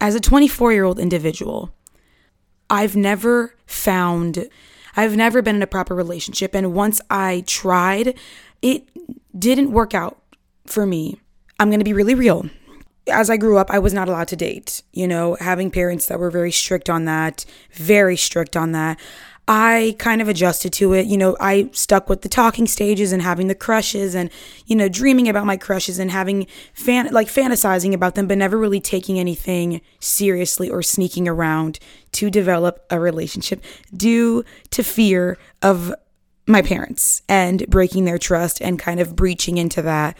As a 24 year old individual, I've never found, I've never been in a proper relationship. And once I tried, it didn't work out for me. I'm going to be really real. As I grew up, I was not allowed to date, you know, having parents that were very strict on that, very strict on that. I kind of adjusted to it. You know, I stuck with the talking stages and having the crushes and, you know, dreaming about my crushes and having fan like fantasizing about them, but never really taking anything seriously or sneaking around to develop a relationship due to fear of my parents and breaking their trust and kind of breaching into that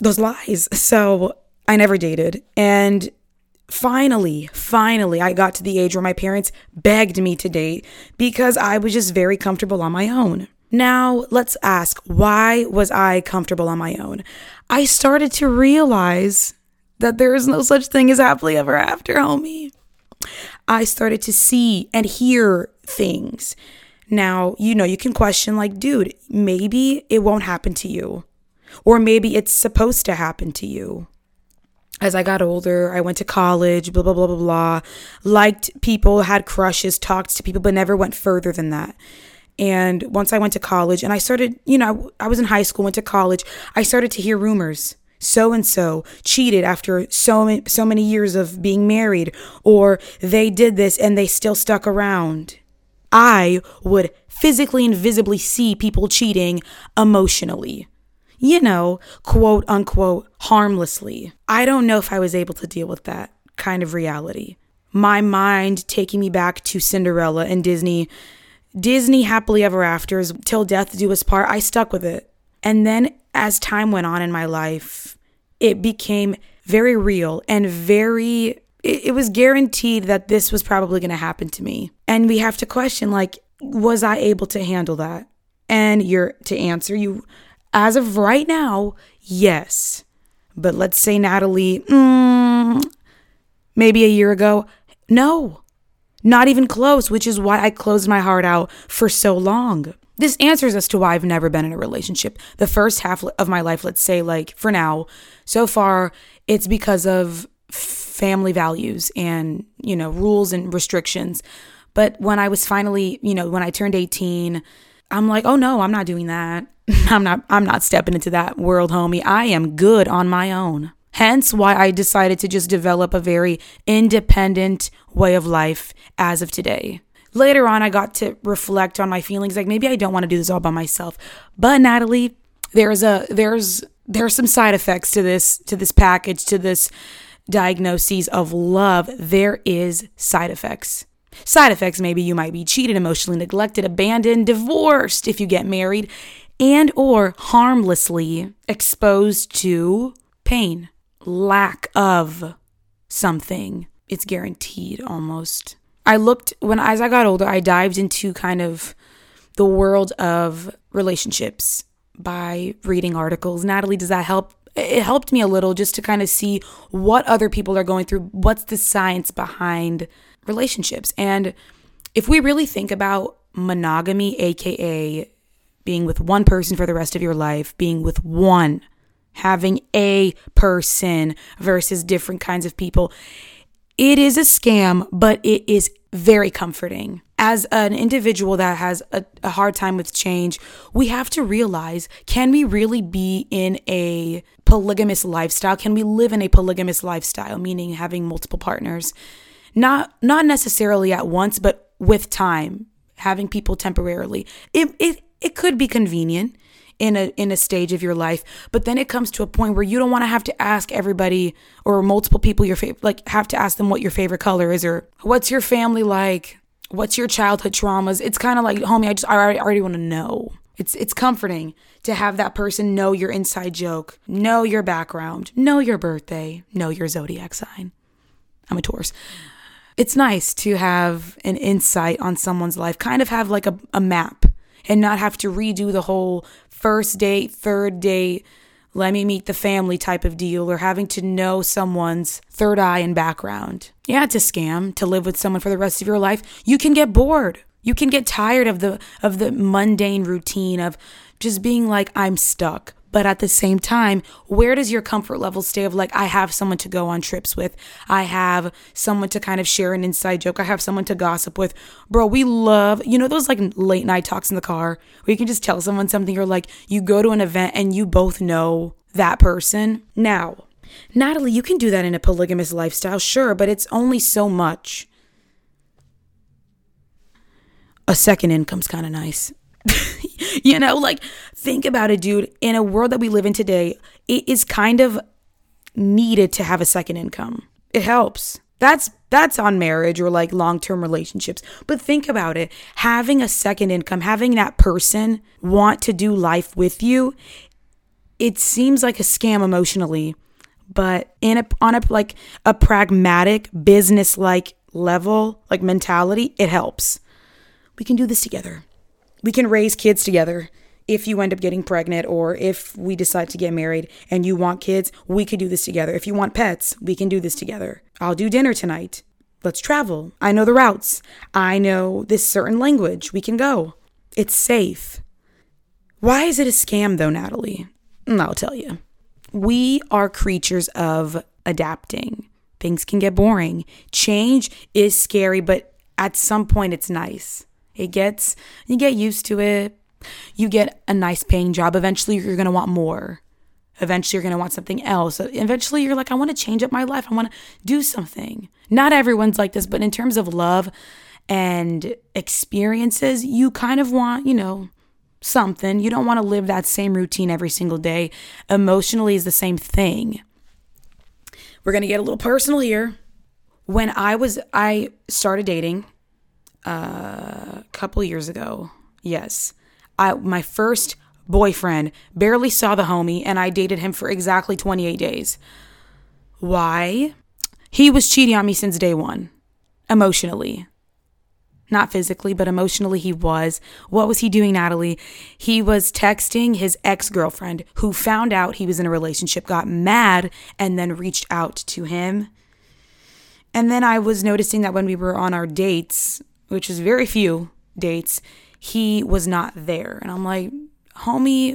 those lies. So I never dated. And finally, finally, I got to the age where my parents begged me to date because I was just very comfortable on my own. Now, let's ask why was I comfortable on my own? I started to realize that there is no such thing as happily ever after, homie. I started to see and hear things. Now, you know, you can question, like, dude, maybe it won't happen to you. Or maybe it's supposed to happen to you as I got older, I went to college, blah, blah, blah, blah, blah. Liked people, had crushes, talked to people, but never went further than that. And once I went to college and I started, you know, I was in high school, went to college, I started to hear rumors. So and so cheated after so many, so many years of being married, or they did this and they still stuck around. I would physically and visibly see people cheating emotionally you know, quote unquote, harmlessly. I don't know if I was able to deal with that kind of reality. My mind taking me back to Cinderella and Disney, Disney happily ever afters, till death do us part, I stuck with it. And then as time went on in my life, it became very real and very it, was guaranteed that this was probably going to happen to me. And we have to question like was I able to handle that? And you're to answer you as of right now, yes. But let's say Natalie, mm, maybe a year ago, no. Not even close, which is why I closed my heart out for so long. This answers as to why I've never been in a relationship. The first half of my life, let's say, like for now, so far, it's because of family values and, you know, rules and restrictions. But when I was finally, you know, when I turned 18, I'm like, oh no, I'm not doing that. I'm not I'm not stepping into that world, homie. I am good on my own. Hence why I decided to just develop a very independent way of life as of today. Later on, I got to reflect on my feelings like maybe I don't want to do this all by myself. But Natalie, there's a there's there's some side effects to this to this package to this diagnoses of love. There is side effects. Side effects maybe you might be cheated, emotionally neglected, abandoned, divorced if you get married and or harmlessly exposed to pain, lack of something. It's guaranteed almost. I looked when as I got older, I dived into kind of the world of relationships by reading articles. Natalie, does that help? It helped me a little just to kind of see what other people are going through, what's the science behind relationships. And if we really think about monogamy, aka being with one person for the rest of your life, being with one, having a person versus different kinds of people. It is a scam, but it is very comforting. As an individual that has a, a, hard time with change, we have to realize can we really be in a polygamous lifestyle? Can we live in a polygamous lifestyle, meaning having multiple partners? Not not necessarily at once, but with time, having people temporarily. It it it could be convenient in a in a stage of your life but then it comes to a point where you don't want to have to ask everybody or multiple people your favorite like have to ask them what your favorite color is or what's your family like? What's your childhood traumas? It's kind of like homie i just i already, already want to know. It's it's comforting to have that person know your inside joke know your background know your birthday know your zodiac sign. I'm a taurus it's nice to have an insight on someone's life kind of have like a, a map and not have to redo the whole first date, third date, let me meet the family type of deal or having to know someone's third eye and background. Yeah, a scam to live with someone for the rest of your life. You can get bored. You can get tired of the of the mundane routine of just being like I'm stuck. But at the same time, where does your comfort level stay of like, I have someone to go on trips with, I have someone to kind of share an inside joke, I have someone to gossip with. Bro, we love, you know, those like late night talks in the car where you can just tell someone something or like you go to an event and you both know that person. Now, Natalie, you can do that in a polygamous lifestyle, sure, but it's only so much. A second income's kind of nice. you know, like think about it, dude. In a world that we live in today, it is kind of needed to have a second income. It helps. That's that's on marriage or like long-term relationships. But think about it. Having a second income, having that person want to do life with you, it seems like a scam emotionally, but in a on a like a pragmatic business like level, like mentality, it helps. We can do this together. We can raise kids together. If you end up getting pregnant or if we decide to get married and you want kids, we could do this together. If you want pets, we can do this together. I'll do dinner tonight. Let's travel. I know the routes. I know this certain language. We can go. It's safe. Why is it a scam though, Natalie? Mm, I'll tell you. We are creatures of adapting. Things can get boring. Change is scary, but at some point it's nice. It gets, you get used to it. You get a nice paying job. Eventually, you're going to want more. Eventually, you're going to want something else. Eventually, you're like, I want to change up my life. I want to do something. Not everyone's like this, but in terms of love and experiences, you kind of want, you know, something. You don't want to live that same routine every single day. Emotionally is the same thing. We're going to get a little personal here. When I was I started dating a couple years ago. Yes. I my first boyfriend barely saw the homie and I dated him for exactly 28 days. Why? He was cheating on me since day 1. Emotionally. Not physically, but emotionally he was. What was he doing, Natalie? He was texting his ex-girlfriend who found out he was in a relationship, got mad and then reached out to him. And then I was noticing that when we were on our dates, which is very few dates, he was not there. And I'm like, homie,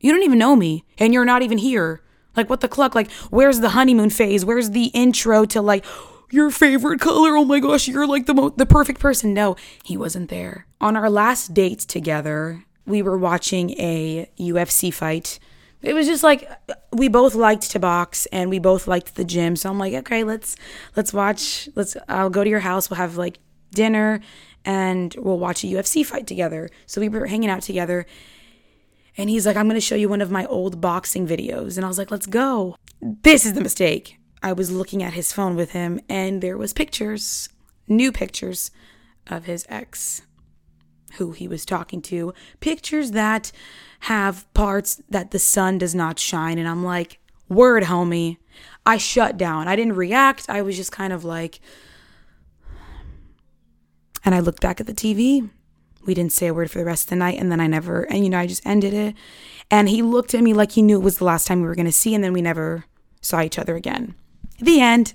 you don't even know me and you're not even here. Like, what the cluck? Like, where's the honeymoon phase? Where's the intro to like, your favorite color? Oh my gosh, you're like the mo- the perfect person. No, he wasn't there. On our last date together, we were watching a UFC fight. It was just like we both liked to box and we both liked the gym. So I'm like, okay, let's let's watch. Let's I'll go to your house. We'll have like dinner and we'll watch a UFC fight together. So we were hanging out together. And he's like, I'm going to show you one of my old boxing videos. And I was like, let's go. This is the mistake. I was looking at his phone with him and there was pictures, new pictures of his ex who he was talking to, pictures that have parts that the sun does not shine and I'm like, "Word, homie." I shut down. I didn't react. I was just kind of like, and I looked back at the TV. We didn't say a word for the rest of the night. And then I never, and you know, I just ended it. And he looked at me like he knew it was the last time we were going to see. And then we never saw each other again. The end.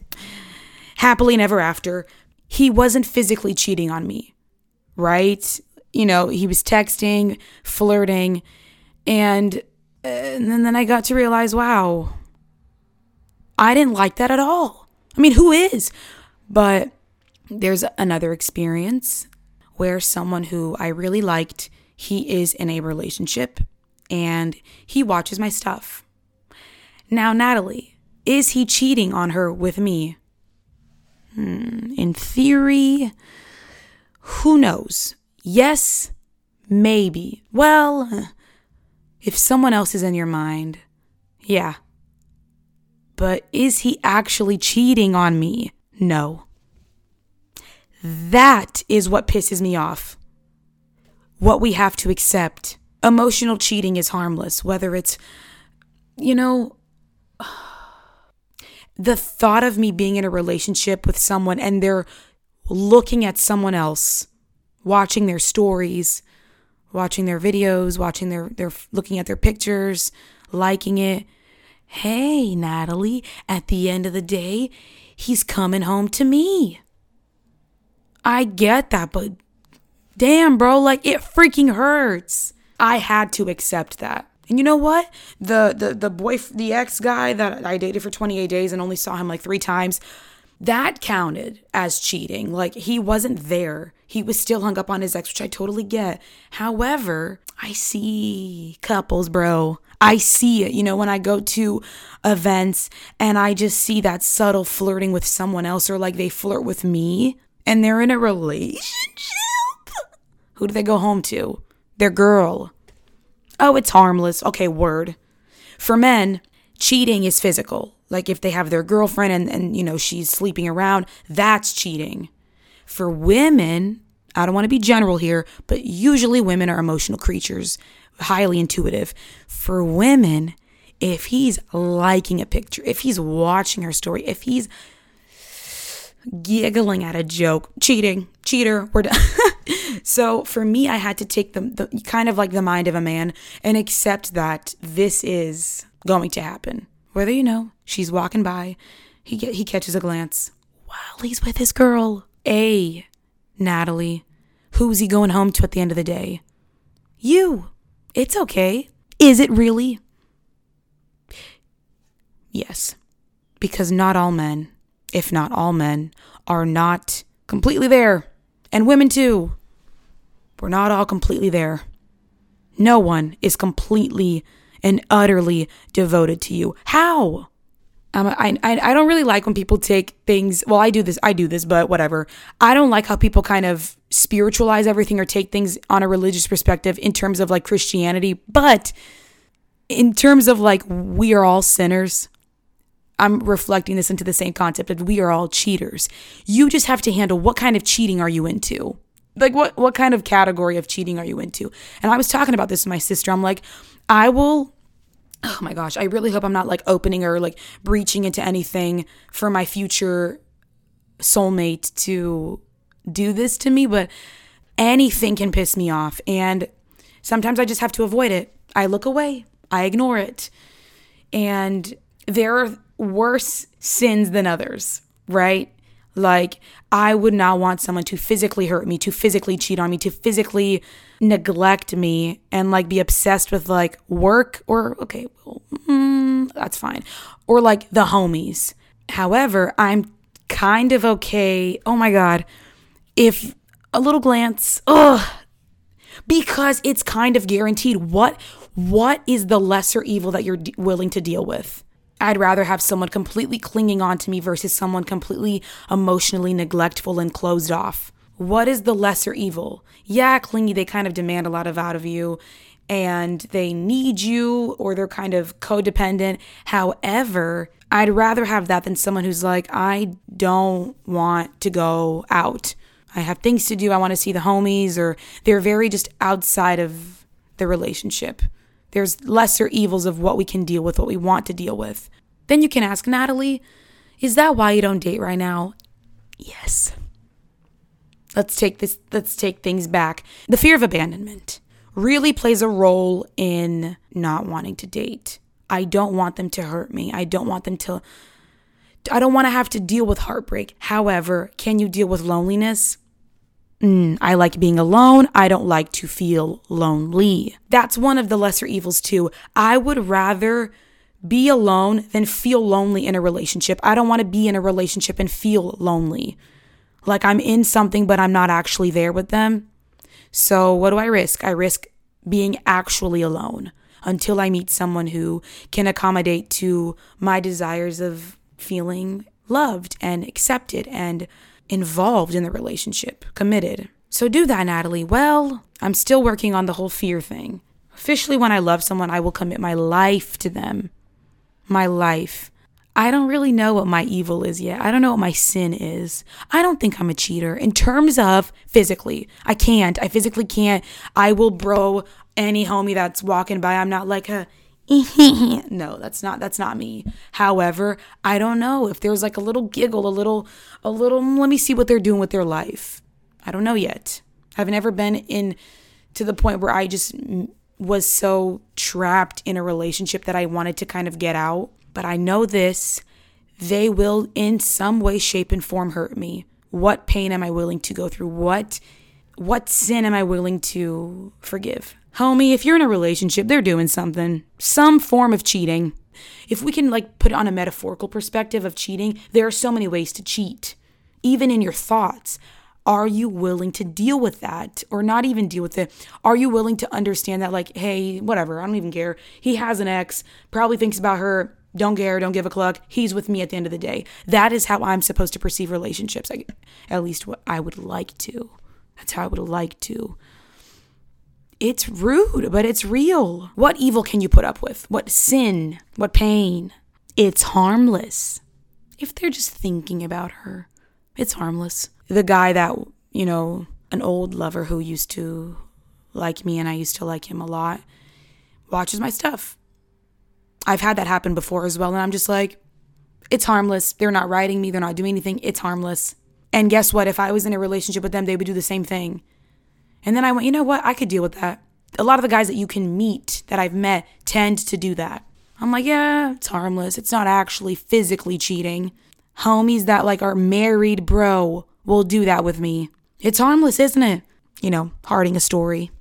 Happily never after. He wasn't physically cheating on me, right? You know, he was texting, flirting. And, uh, and then, then I got to realize, wow, I didn't like that at all. I mean, who is? But there's another experience where someone who I really liked, he is in a relationship and he watches my stuff. Now, Natalie, is he cheating on her with me? Hmm, in theory, who knows? Yes, maybe. Well, if someone else is in your mind, yeah. But is he actually cheating on me? No. That is what pisses me off. What we have to accept. Emotional cheating is harmless, whether it's, you know, the thought of me being in a relationship with someone and they're looking at someone else, watching their stories, watching their videos, watching their, they're looking at their pictures, liking it. Hey, Natalie, at the end of the day, he's coming home to me. I get that, but damn, bro, like it freaking hurts. I had to accept that. And you know what? The the the boy the ex guy that I dated for 28 days and only saw him like 3 times, that counted as cheating. Like he wasn't there. He was still hung up on his ex, which I totally get. However, I see couples, bro. I see it, you know, when I go to events and I just see that subtle flirting with someone else or like they flirt with me and they're in a relationship. Who do they go home to? Their girl. Oh, it's harmless. Okay, word. For men, cheating is physical. Like if they have their girlfriend and, and you know, she's sleeping around, that's cheating. For women, I don't want to be general here, but usually women are emotional creatures, highly intuitive. For women, if he's liking a picture, if he's watching her story, if he's giggling at a joke, cheating, cheater, we're done. so for me, I had to take the, the kind of like the mind of a man and accept that this is going to happen. Whether you know, she's walking by, he get, he catches a glance while he's with his girl. A, Natalie, who's he going home to at the end of the day? You. It's okay. Is it really? Yes. Because not all men if not all men, are not completely there. And women too. We're not all completely there. No one is completely and utterly devoted to you. How? Um, I, I, I don't really like when people take things. Well, I do this. I do this, but whatever. I don't like how people kind of spiritualize everything or take things on a religious perspective in terms of like Christianity. But in terms of like we are all sinners, I'm reflecting this into the same concept of we are all cheaters. You just have to handle what kind of cheating are you into? Like what what kind of category of cheating are you into? And I was talking about this with my sister. I'm like, I will oh my gosh, I really hope I'm not like opening or like breaching into anything for my future soulmate to do this to me, but anything can piss me off and sometimes I just have to avoid it. I look away. I ignore it. And there are worse sins than others, right? Like, I would not want someone to physically hurt me, to physically cheat on me, to physically neglect me and like be obsessed with like work or, okay, well, mm, that's fine. Or like the homies. However, I'm kind of okay. Oh my God. If a little glance, ugh, because it's kind of guaranteed. What, what is the lesser evil that you're d- willing to deal with? I'd rather have someone completely clinging on to me versus someone completely emotionally neglectful and closed off. What is the lesser evil? Yeah, clingy, they kind of demand a lot of out of you and they need you or they're kind of codependent. However, I'd rather have that than someone who's like, I don't want to go out. I have things to do. I want to see the homies, or they're very just outside of the relationship. There's lesser evils of what we can deal with, what we want to deal with. Then you can ask Natalie, is that why you don't date right now? Yes. Let's take this let's take things back. The fear of abandonment really plays a role in not wanting to date. I don't want them to hurt me. I don't want them to I don't want to have to deal with heartbreak. However, can you deal with loneliness? Mm, I like being alone. I don't like to feel lonely. That's one of the lesser evils, too. I would rather be alone than feel lonely in a relationship. I don't want to be in a relationship and feel lonely. Like I'm in something, but I'm not actually there with them. So, what do I risk? I risk being actually alone until I meet someone who can accommodate to my desires of feeling loved and accepted and involved in the relationship, committed. So do that, Natalie. Well, I'm still working on the whole fear thing. Officially, when I love someone, I will commit my life to them. My life. I don't really know what my evil is yet. I don't know what my sin is. I don't think I'm a cheater in terms of physically. I can't. I physically can't. I will bro any homie that's walking by. I'm not like a no, that's not that's not me. However, I don't know if there's like a little giggle, a little a little mm, let me see what they're doing with their life. I don't know yet. I've never been in to the point where I just was so trapped in a relationship that I wanted to kind of get out, but I know this they will in some way shape and form hurt me. What pain am I willing to go through? What what sin am I willing to forgive? Homie, if you're in a relationship, they're doing something, some form of cheating. If we can like put it on a metaphorical perspective of cheating, there are so many ways to cheat, even in your thoughts. Are you willing to deal with that or not even deal with it? Are you willing to understand that, like, hey, whatever, I don't even care. He has an ex, probably thinks about her, don't care, don't give a cluck. He's with me at the end of the day. That is how I'm supposed to perceive relationships. Like, at least what I would like to. That's how I would like to. It's rude, but it's real. What evil can you put up with? What sin? What pain? It's harmless. If they're just thinking about her, it's harmless. The guy that, you know, an old lover who used to like me and I used to like him a lot, watches my stuff. I've had that happen before as well. And I'm just like, it's harmless. They're not writing me, they're not doing anything. It's harmless. And guess what? If I was in a relationship with them, they would do the same thing. And then I went, you know what? I could deal with that. A lot of the guys that you can meet that I've met tend to do that. I'm like, yeah, it's harmless. It's not actually physically cheating. Homies that like are married, bro, will do that with me. It's harmless, isn't it? You know, Harding a story.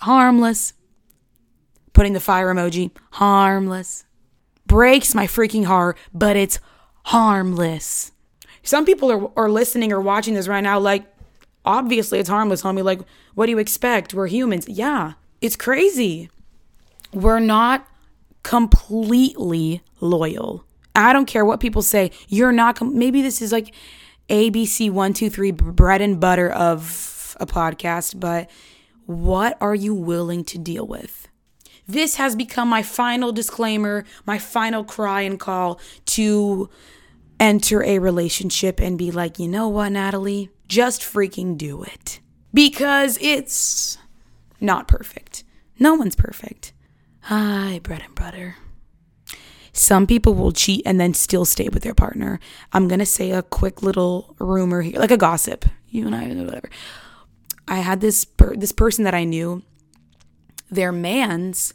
Harmless. Putting the fire emoji. Harmless. Breaks my freaking heart, but it's harmless. Some people are, are listening or watching this right now like, obviously it's harmless, homie. Like, what do you expect? We're humans. Yeah, it's crazy. We're not completely loyal. I don't care what people say. You're not, com- maybe this is like ABC one, two, three bread and butter of a podcast, but what are you willing to deal with? This has become my final disclaimer, my final cry and call to enter a relationship and be like, you know what, Natalie? Just freaking do it. Because it's not perfect. No one's perfect. Hi, bread and butter. Some people will cheat and then still stay with their partner. I'm going to say a quick little rumor here, like a gossip. You and I, whatever. I had this per- this person that I knew. Their man's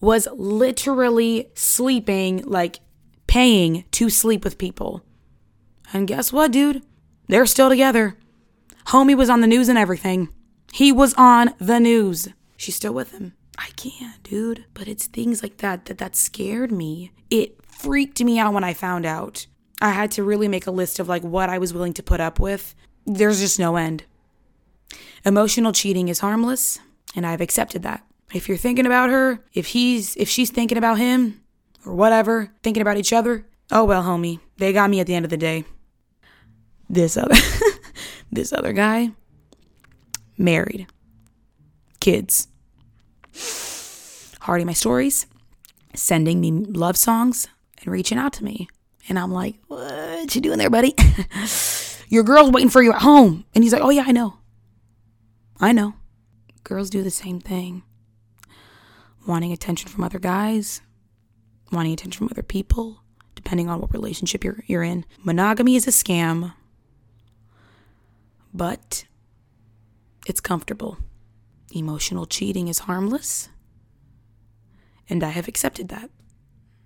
was literally sleeping, like paying to sleep with people. And guess what, dude? They're still together. Homie was on the news and everything. He was on the news. She's still with him. I can't, dude. But it's things like that that that scared me. It freaked me out when I found out. I had to really make a list of like what I was willing to put up with. There's just no end. Emotional cheating is harmless, and I've accepted that. If you're thinking about her, if he's if she's thinking about him or whatever, thinking about each other, oh well, homie. They got me at the end of the day. This other this other guy married. Kids. Hearting my stories, sending me love songs and reaching out to me. And I'm like, what you doing there, buddy? Your girl's waiting for you at home. And he's like, oh, yeah, I know. I know. Girls do the same thing. Wanting attention from other guys, wanting attention from other people, depending on what relationship you're, you're in. Monogamy is a scam, but it's comfortable. Emotional cheating is harmless, and I have accepted that.